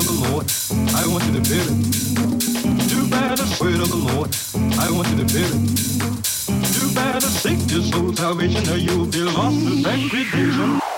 of the Lord. I want you to feel it. You the swear of the Lord. I want you to feel it. You better the sickness of salvation or you'll be lost to sanctification.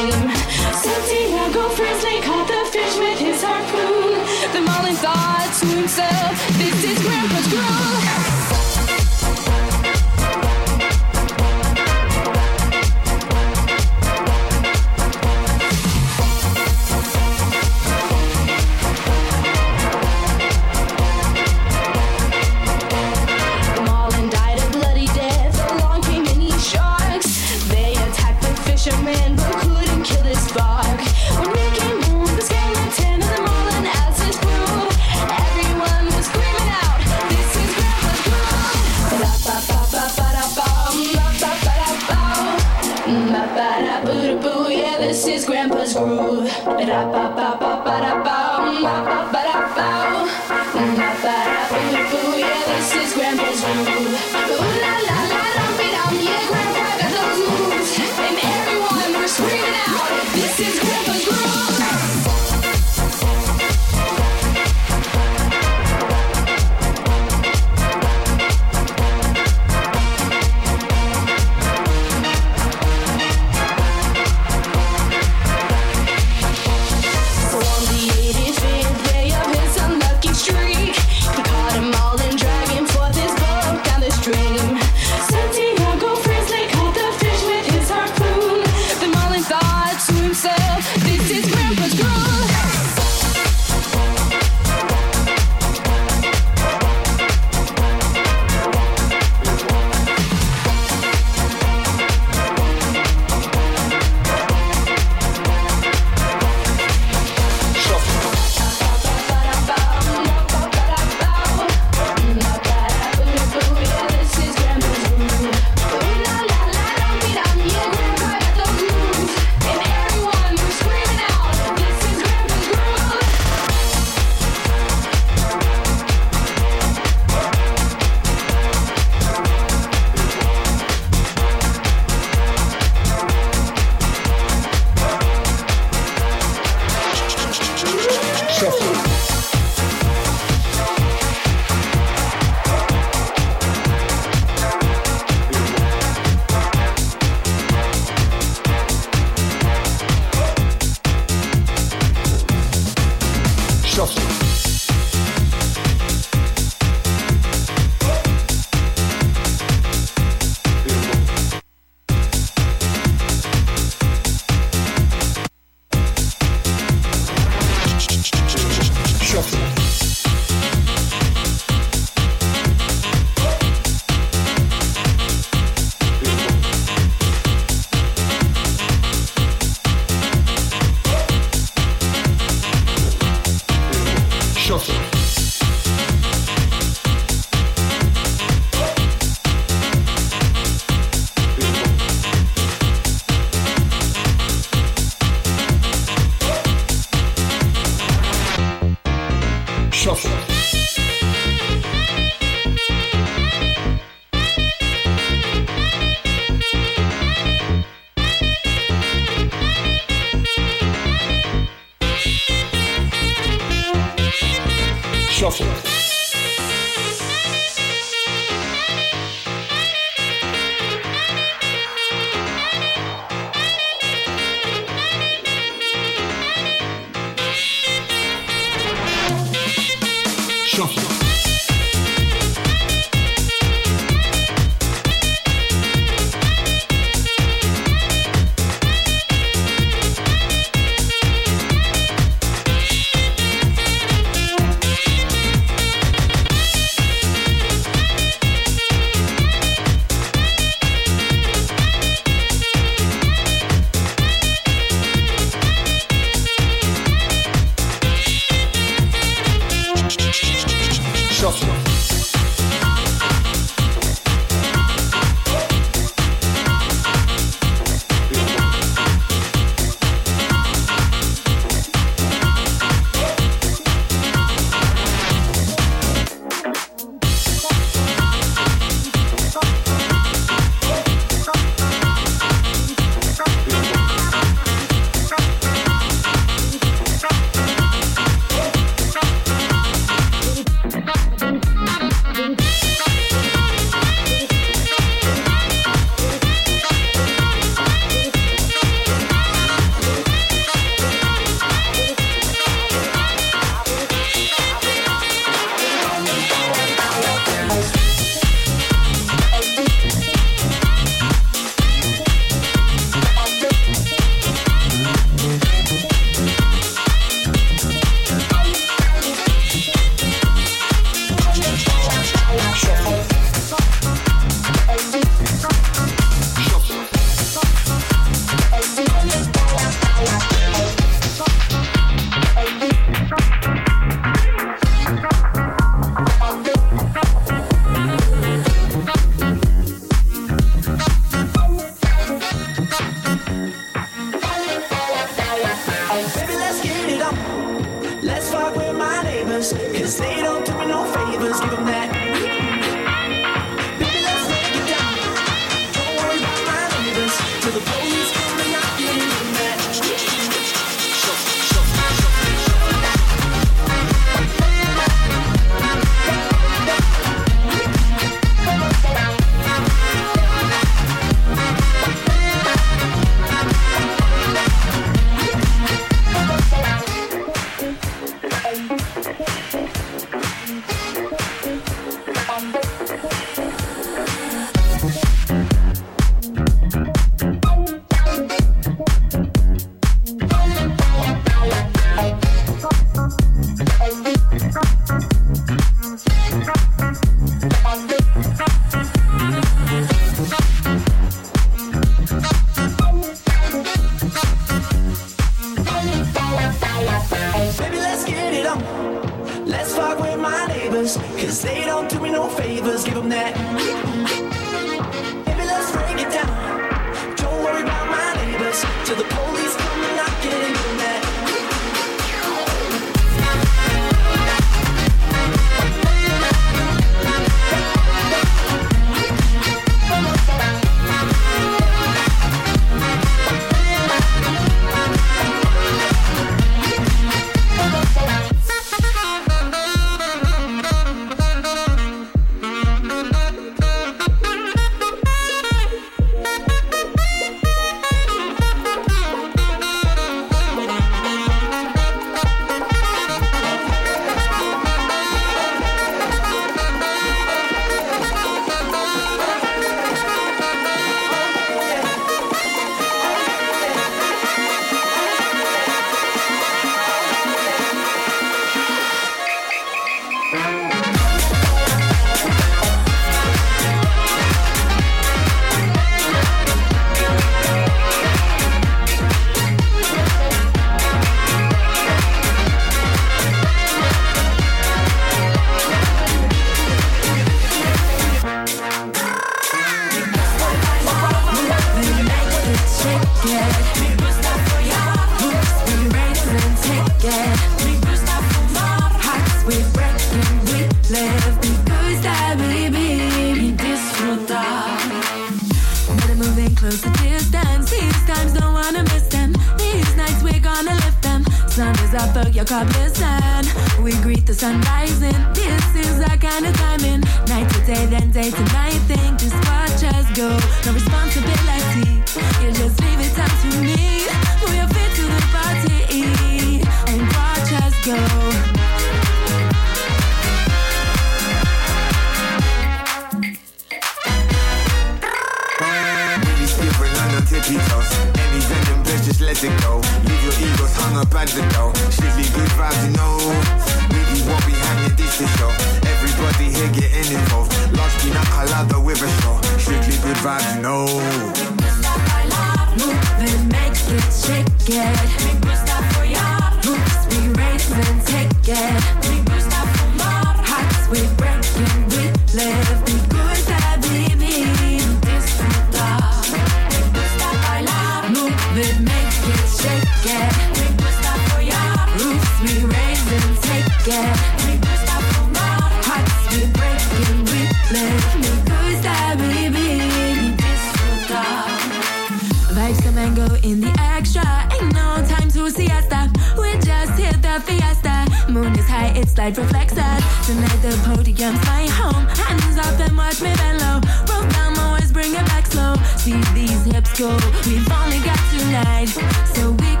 We've only got tonight, so we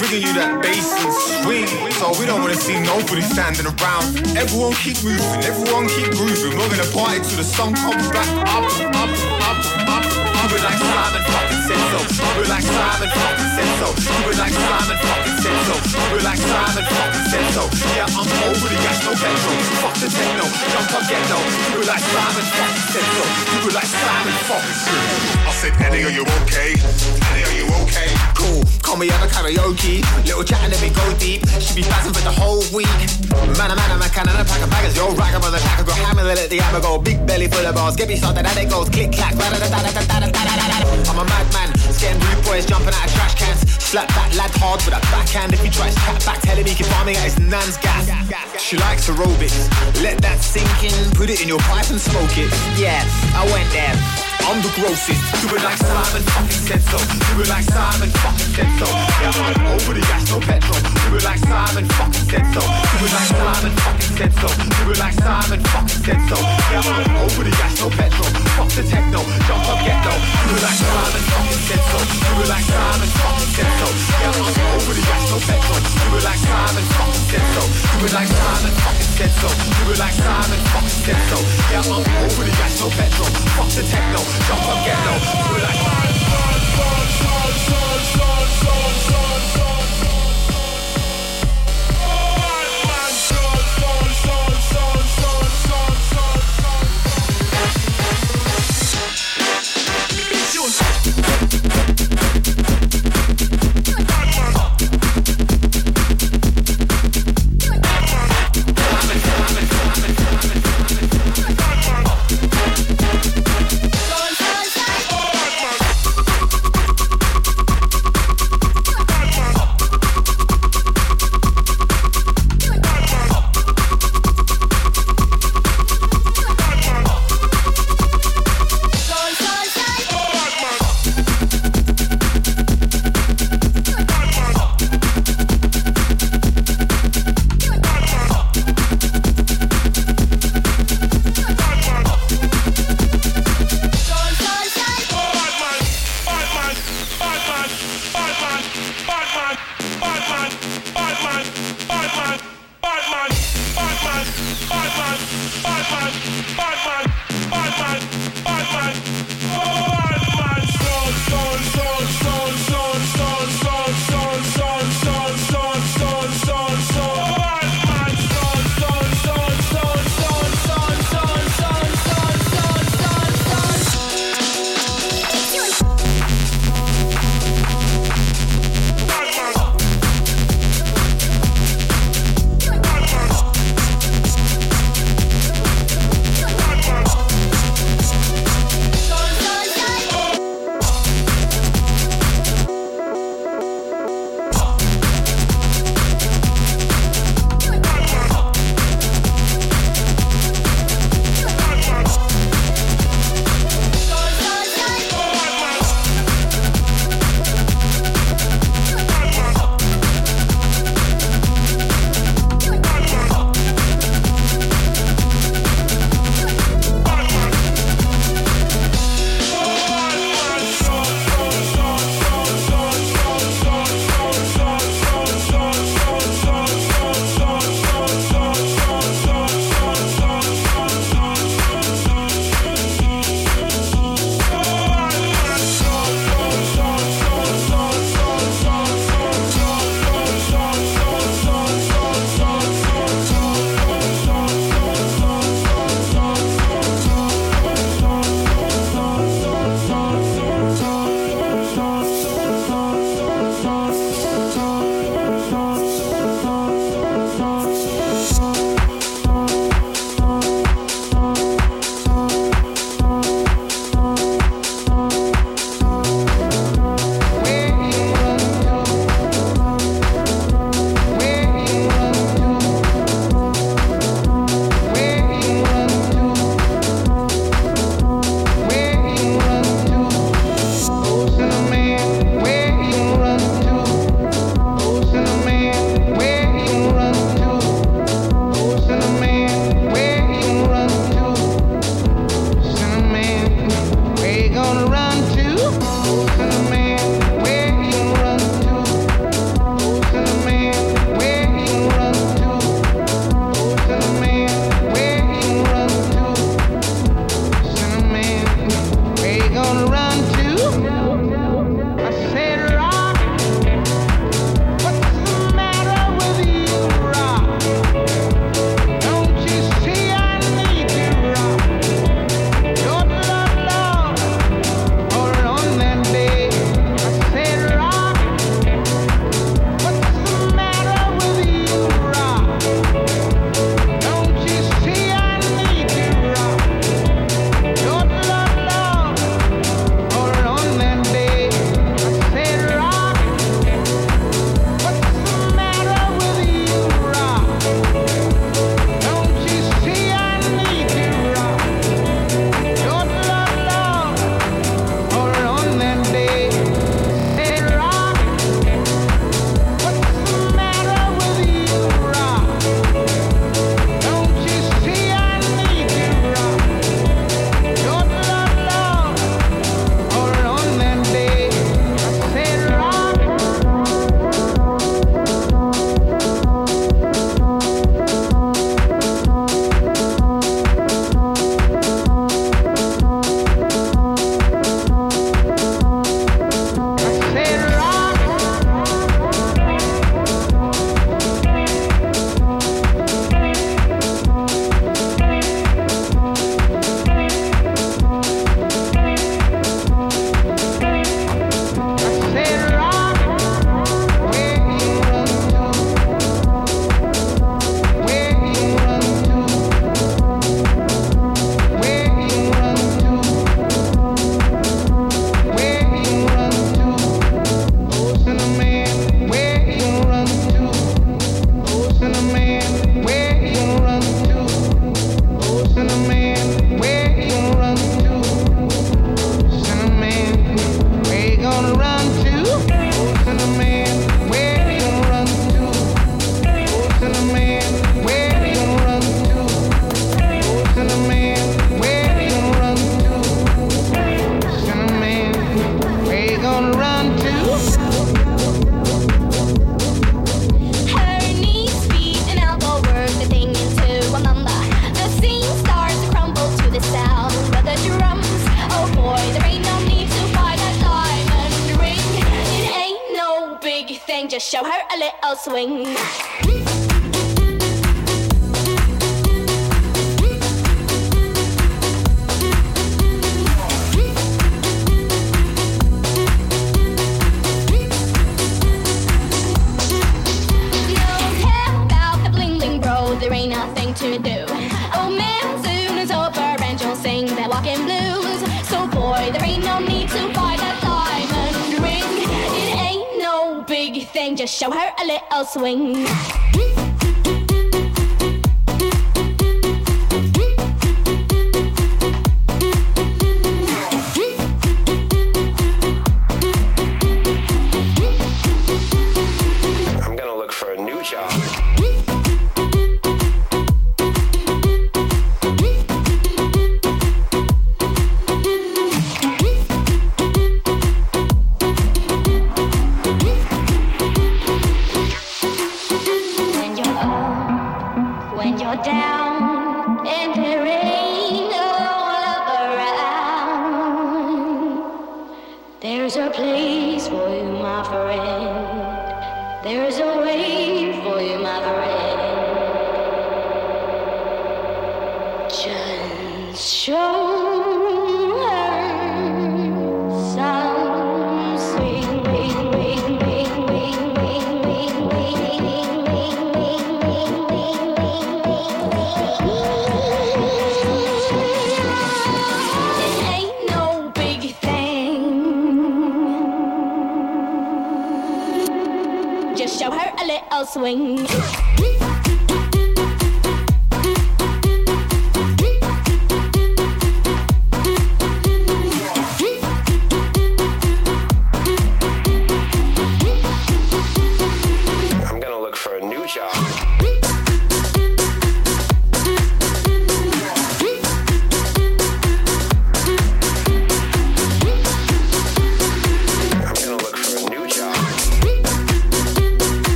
bringing you that bass and swing. So we don't wanna see nobody standing around. Everyone keep moving, everyone keep grooving. We're gonna party till the sun comes back up, up, up, up. Do it like Simon said so. It like Simon fucking said so. It like Simon fucking said so. It like Simon fucking said so. Yeah, I'm over the gas, no petrol. Fuck the techno, jump up, get no. Do it like Simon fucking said so. It like Simon fucking said so. I said, Eddie, are you okay? Eddie, are you okay? Cool, call me have a karaoke. Little chat and then we go deep. She be buzzing for the whole week. Man, a man, a man, can a pack of baggers. Yo, rag 'em on the track, I go hammer, let the hammer go. Big belly full of balls. Get me started, and it goes click clack. Da da da da da da da. I'm a madman, scaring rude boys jumping out of trash cans. Slap that lad hard with a backhand. If he tries to cat back, tell him he can farming at his nan's gas. She likes aerobics, let that sink in. Put it in your pipe and smoke it. Yeah, I went there. I'm the grossest. Do it like Simon fucking said so. Do it like Simon fucking said so. Yeah, I'm over the gas, no petrol. Do it like Simon fucking said so. Do it like Simon fucking said so. Do it like Simon fucking said so. Yeah, I'm over the gas, no petrol. Fuck the techno, jump up, get low. Do it like Simon fucking said so. Do it like Simon fucking said so. Yeah, I'm over the gas, no petrol. Do it like Simon fucking said so. Do it like Simon fucking said so. Do it like Simon fucking said so. Yeah, I'm over the gas, no petrol. Fuck the techno, jump up, get low. Do it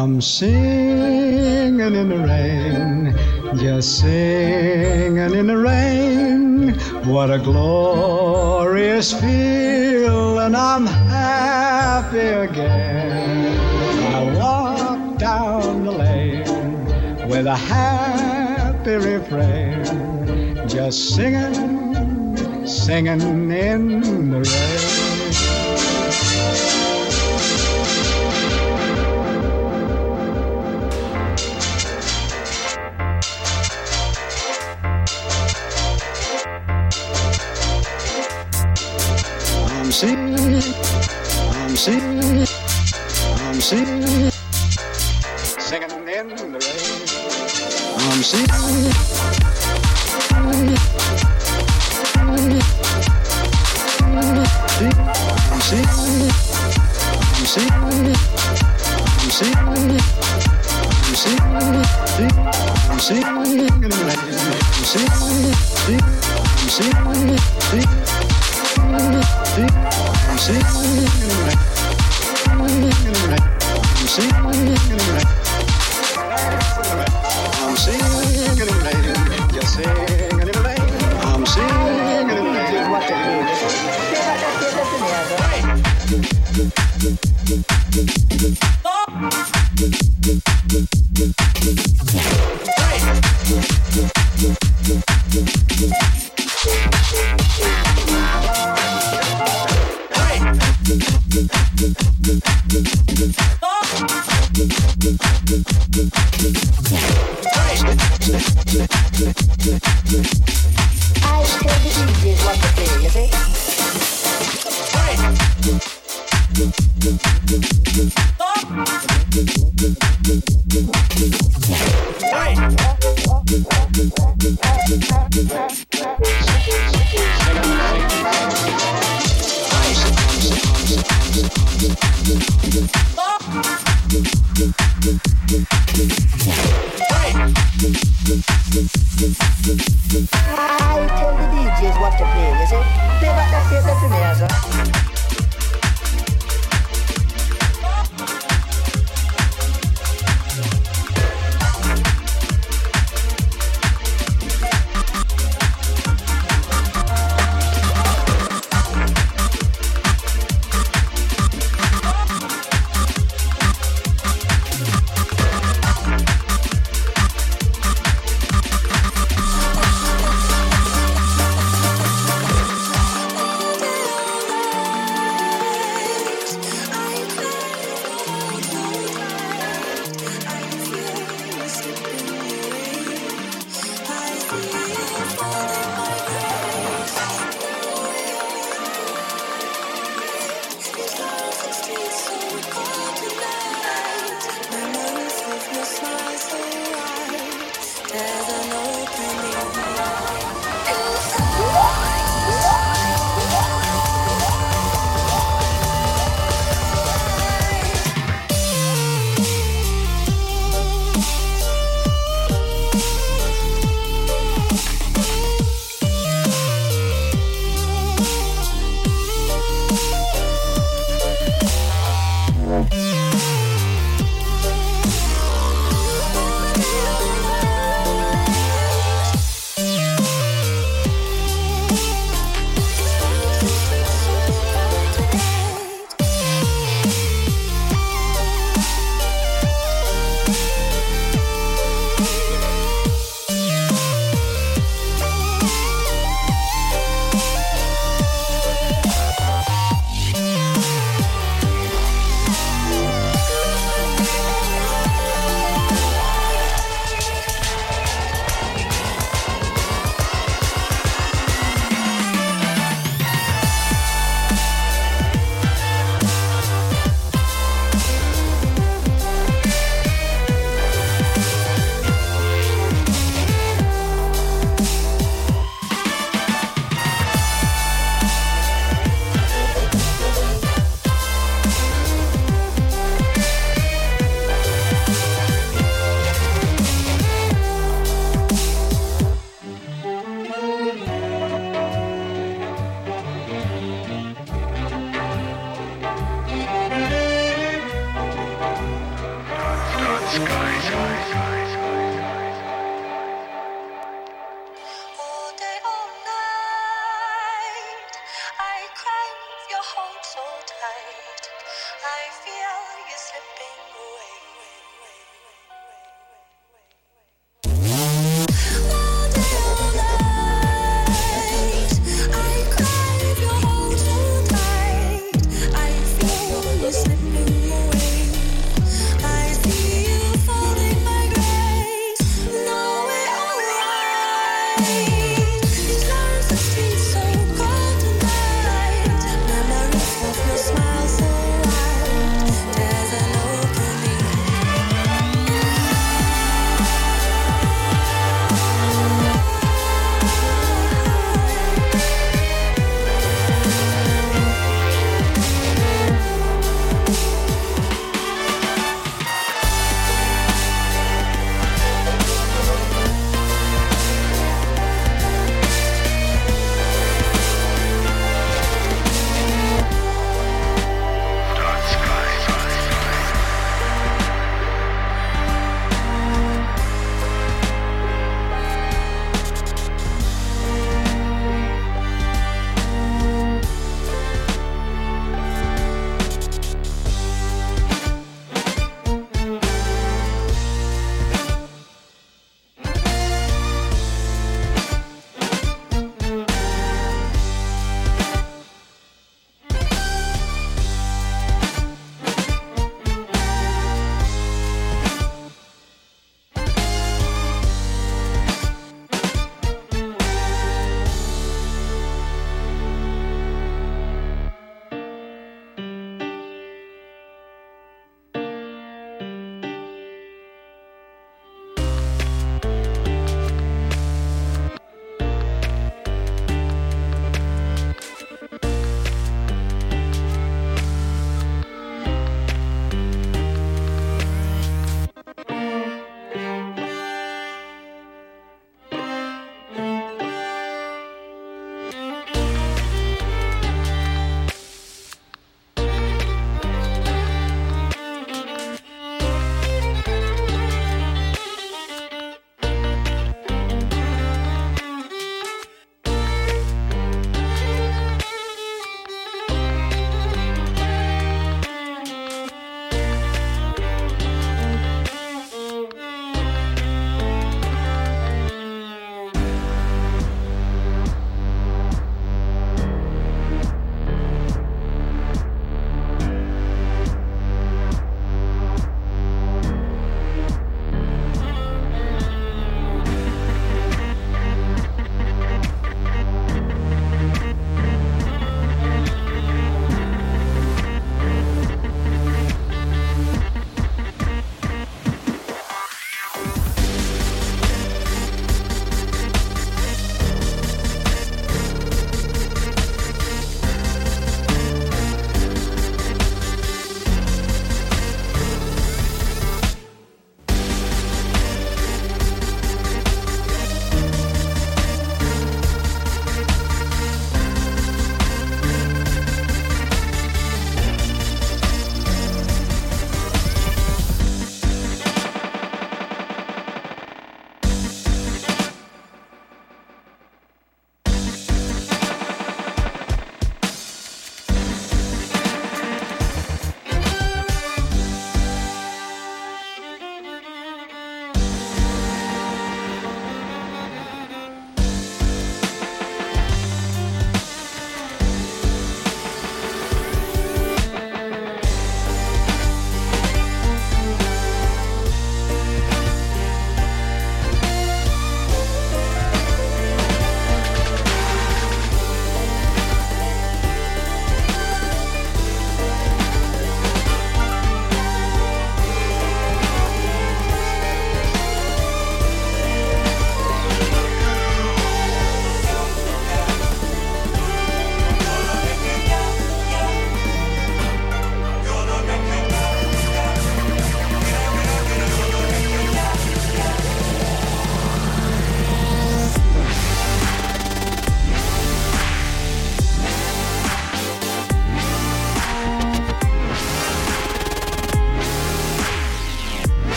I'm singing in the rain, just singing in the rain. What a glorious feel, and I'm happy again. I walk down the lane with a happy refrain, just singing, singing in the rain. singing, I'm singing, I'm singing. In the, in the rain. I'm singing. I'm singing. I'm singing. I'm singing. I'm singing. I'm singing.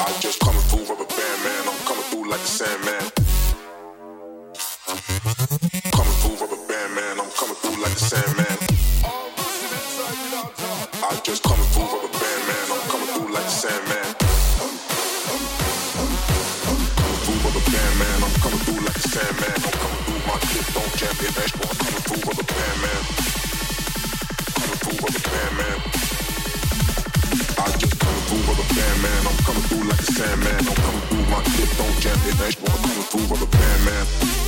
I just coming through like the Sandman. I'm coming through like the Sandman. I just coming through rubber band, man. I'm coming through like the Sandman. I'm coming through like the Sandman. I'm coming through my kid, don't I'm coming through rubber band, man. Man. Sandman. I'm coming through like a sandman. I'm coming through my shit, don't jam it. Nice, boy, I'm coming through with a band, man.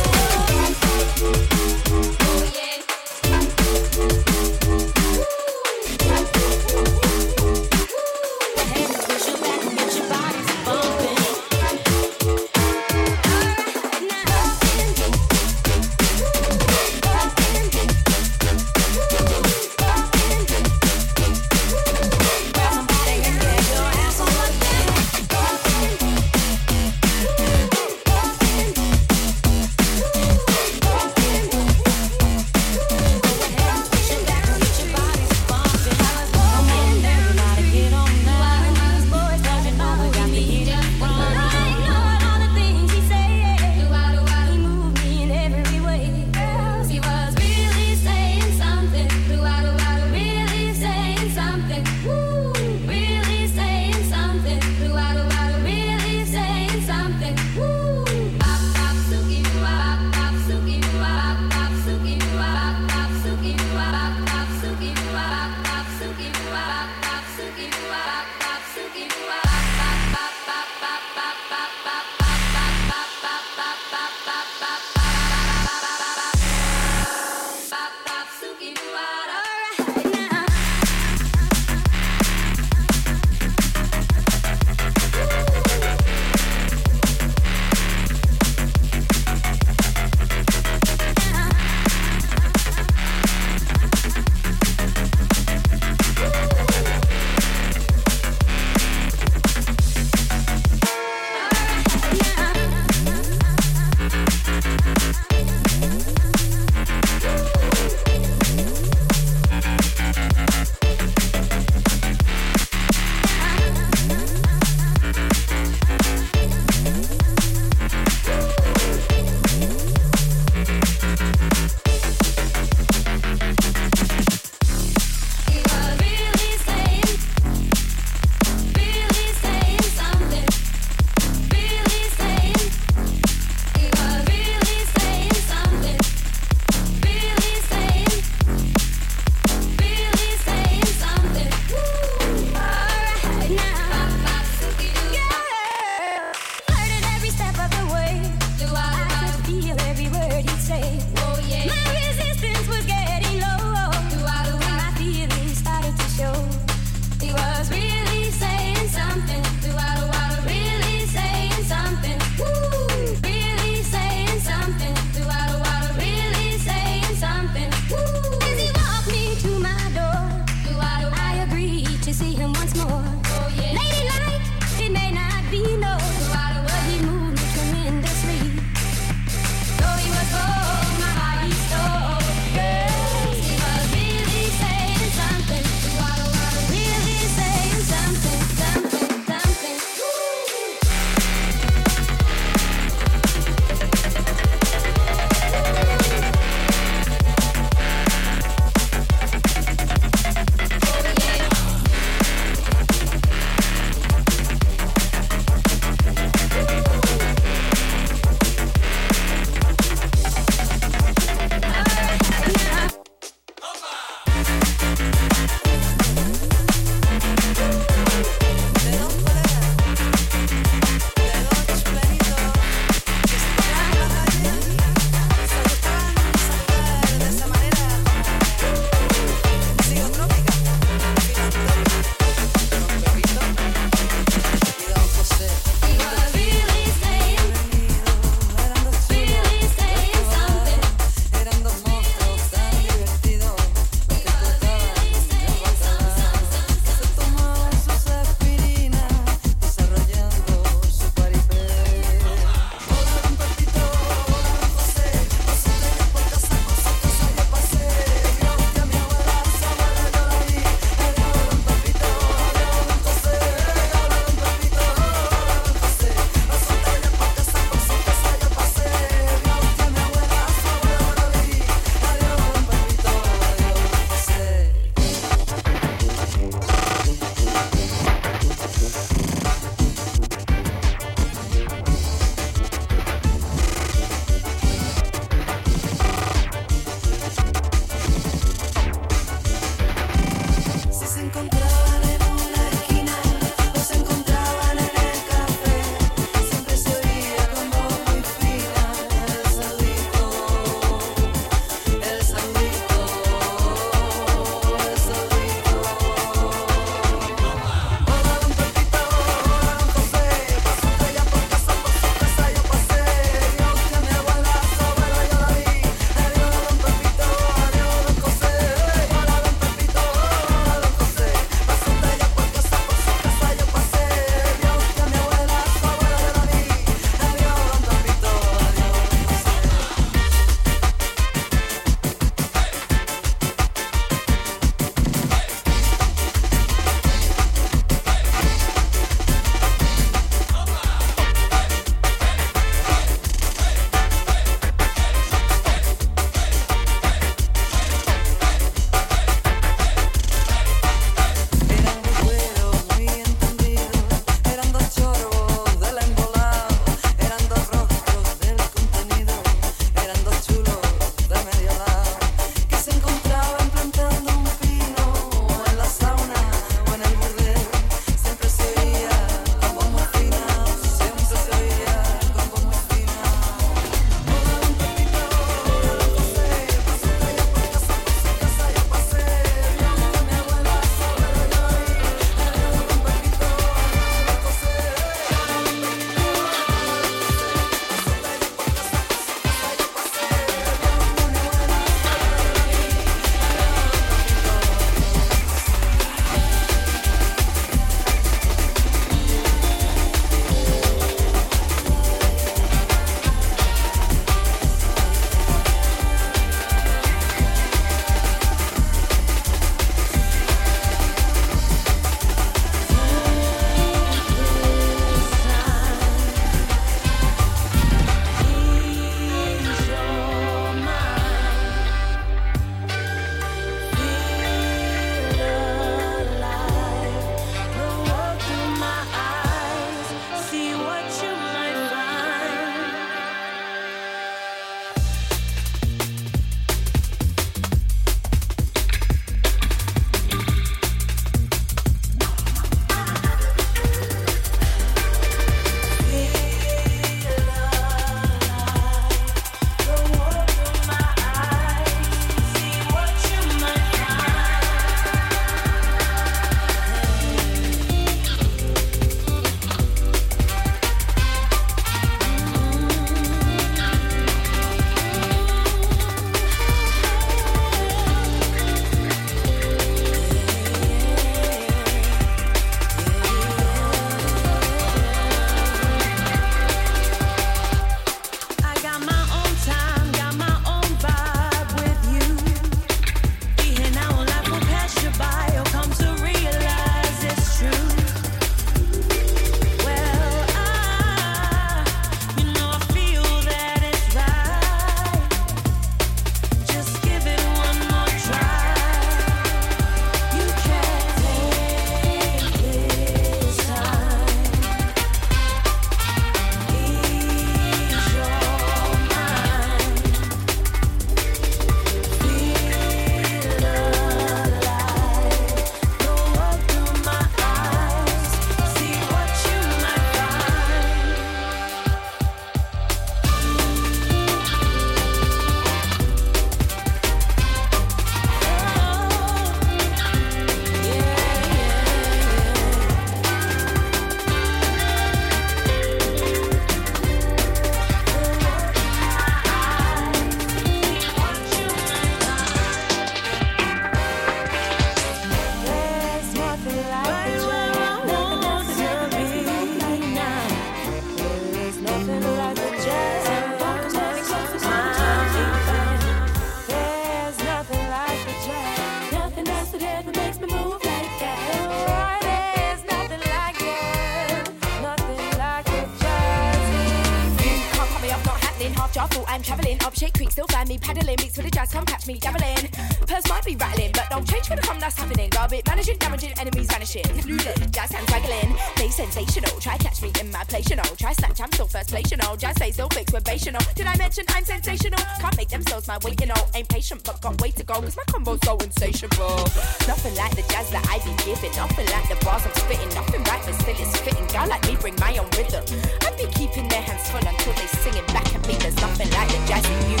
singing back at me. There's nothing like the jazz in you.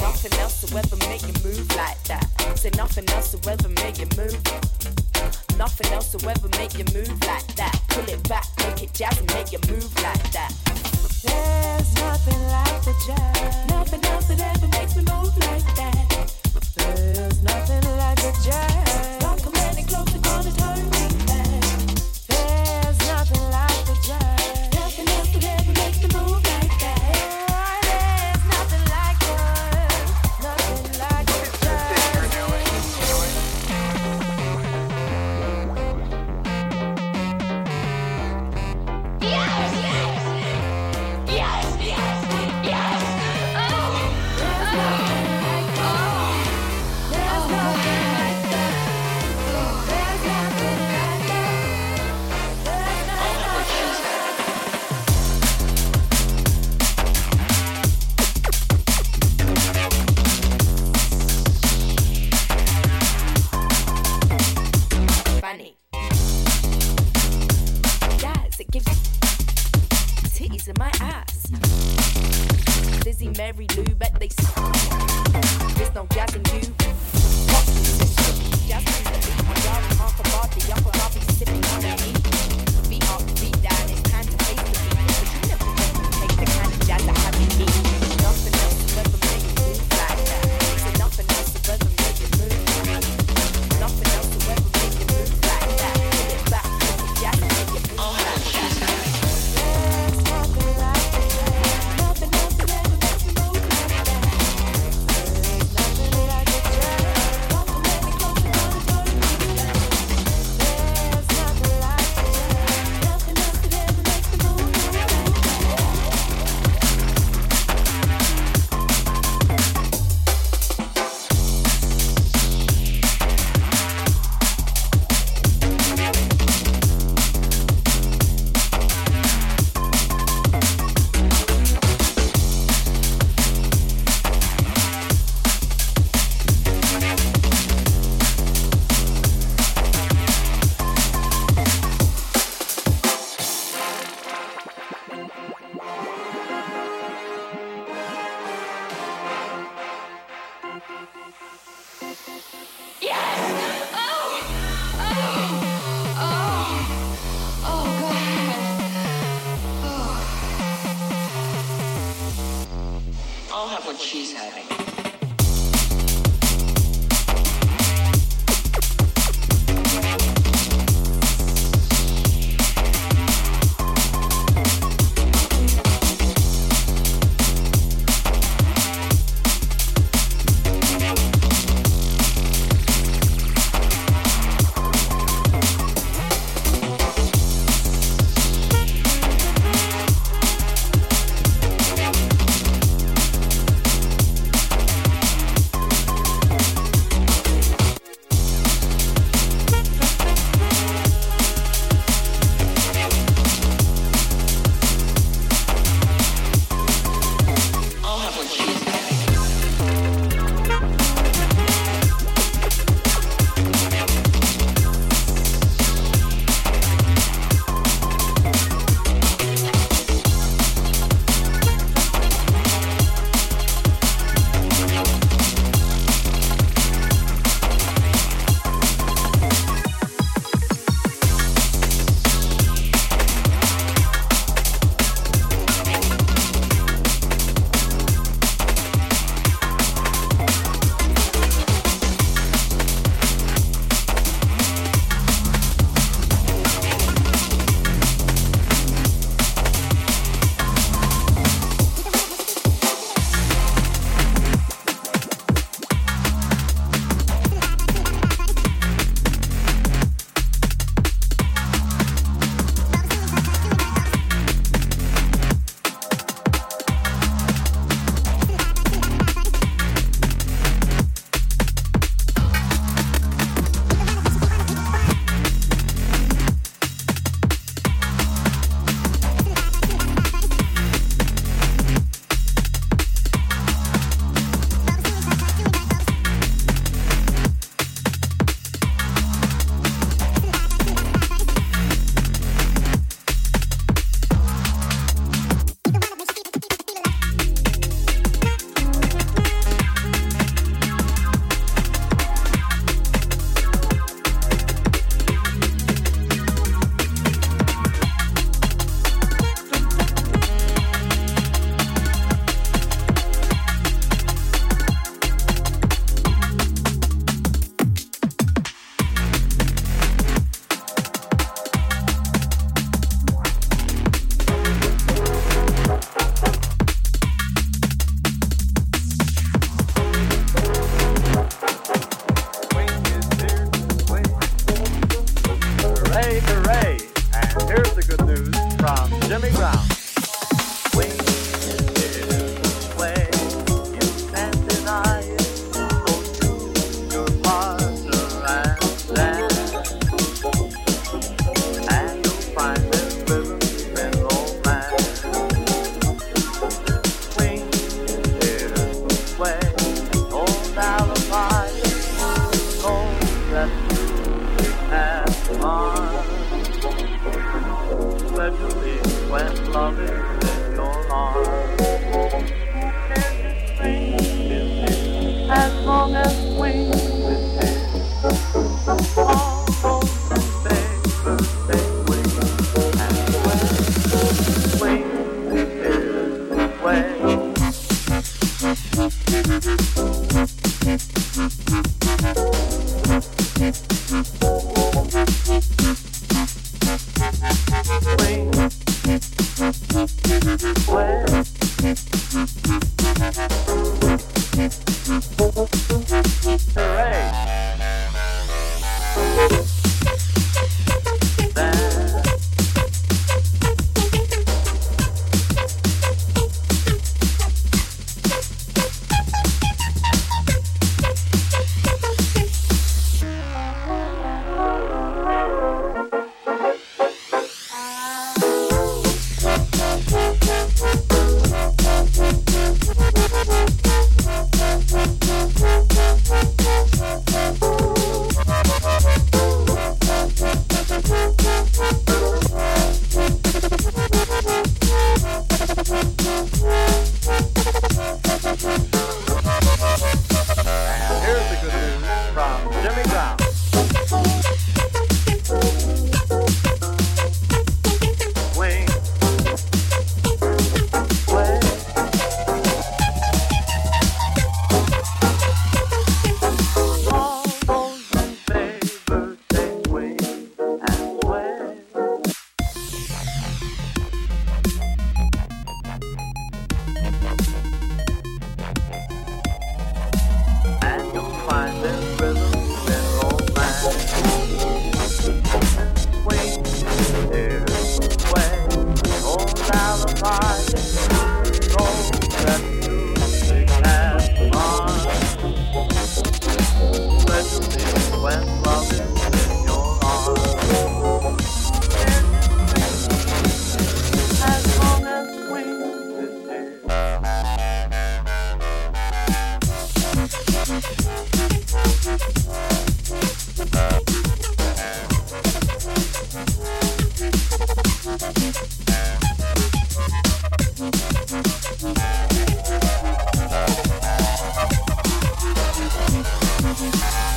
Nothing else will ever make you move like that. Say nothing else will ever make you move. Nothing else will ever make you move like that. Pull it back, make it jazz and make you move like that. There's nothing like the jazz. Nothing else that ever makes me move like that. There's nothing like the jazz. Stop commanding close to call it home.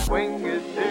swing it.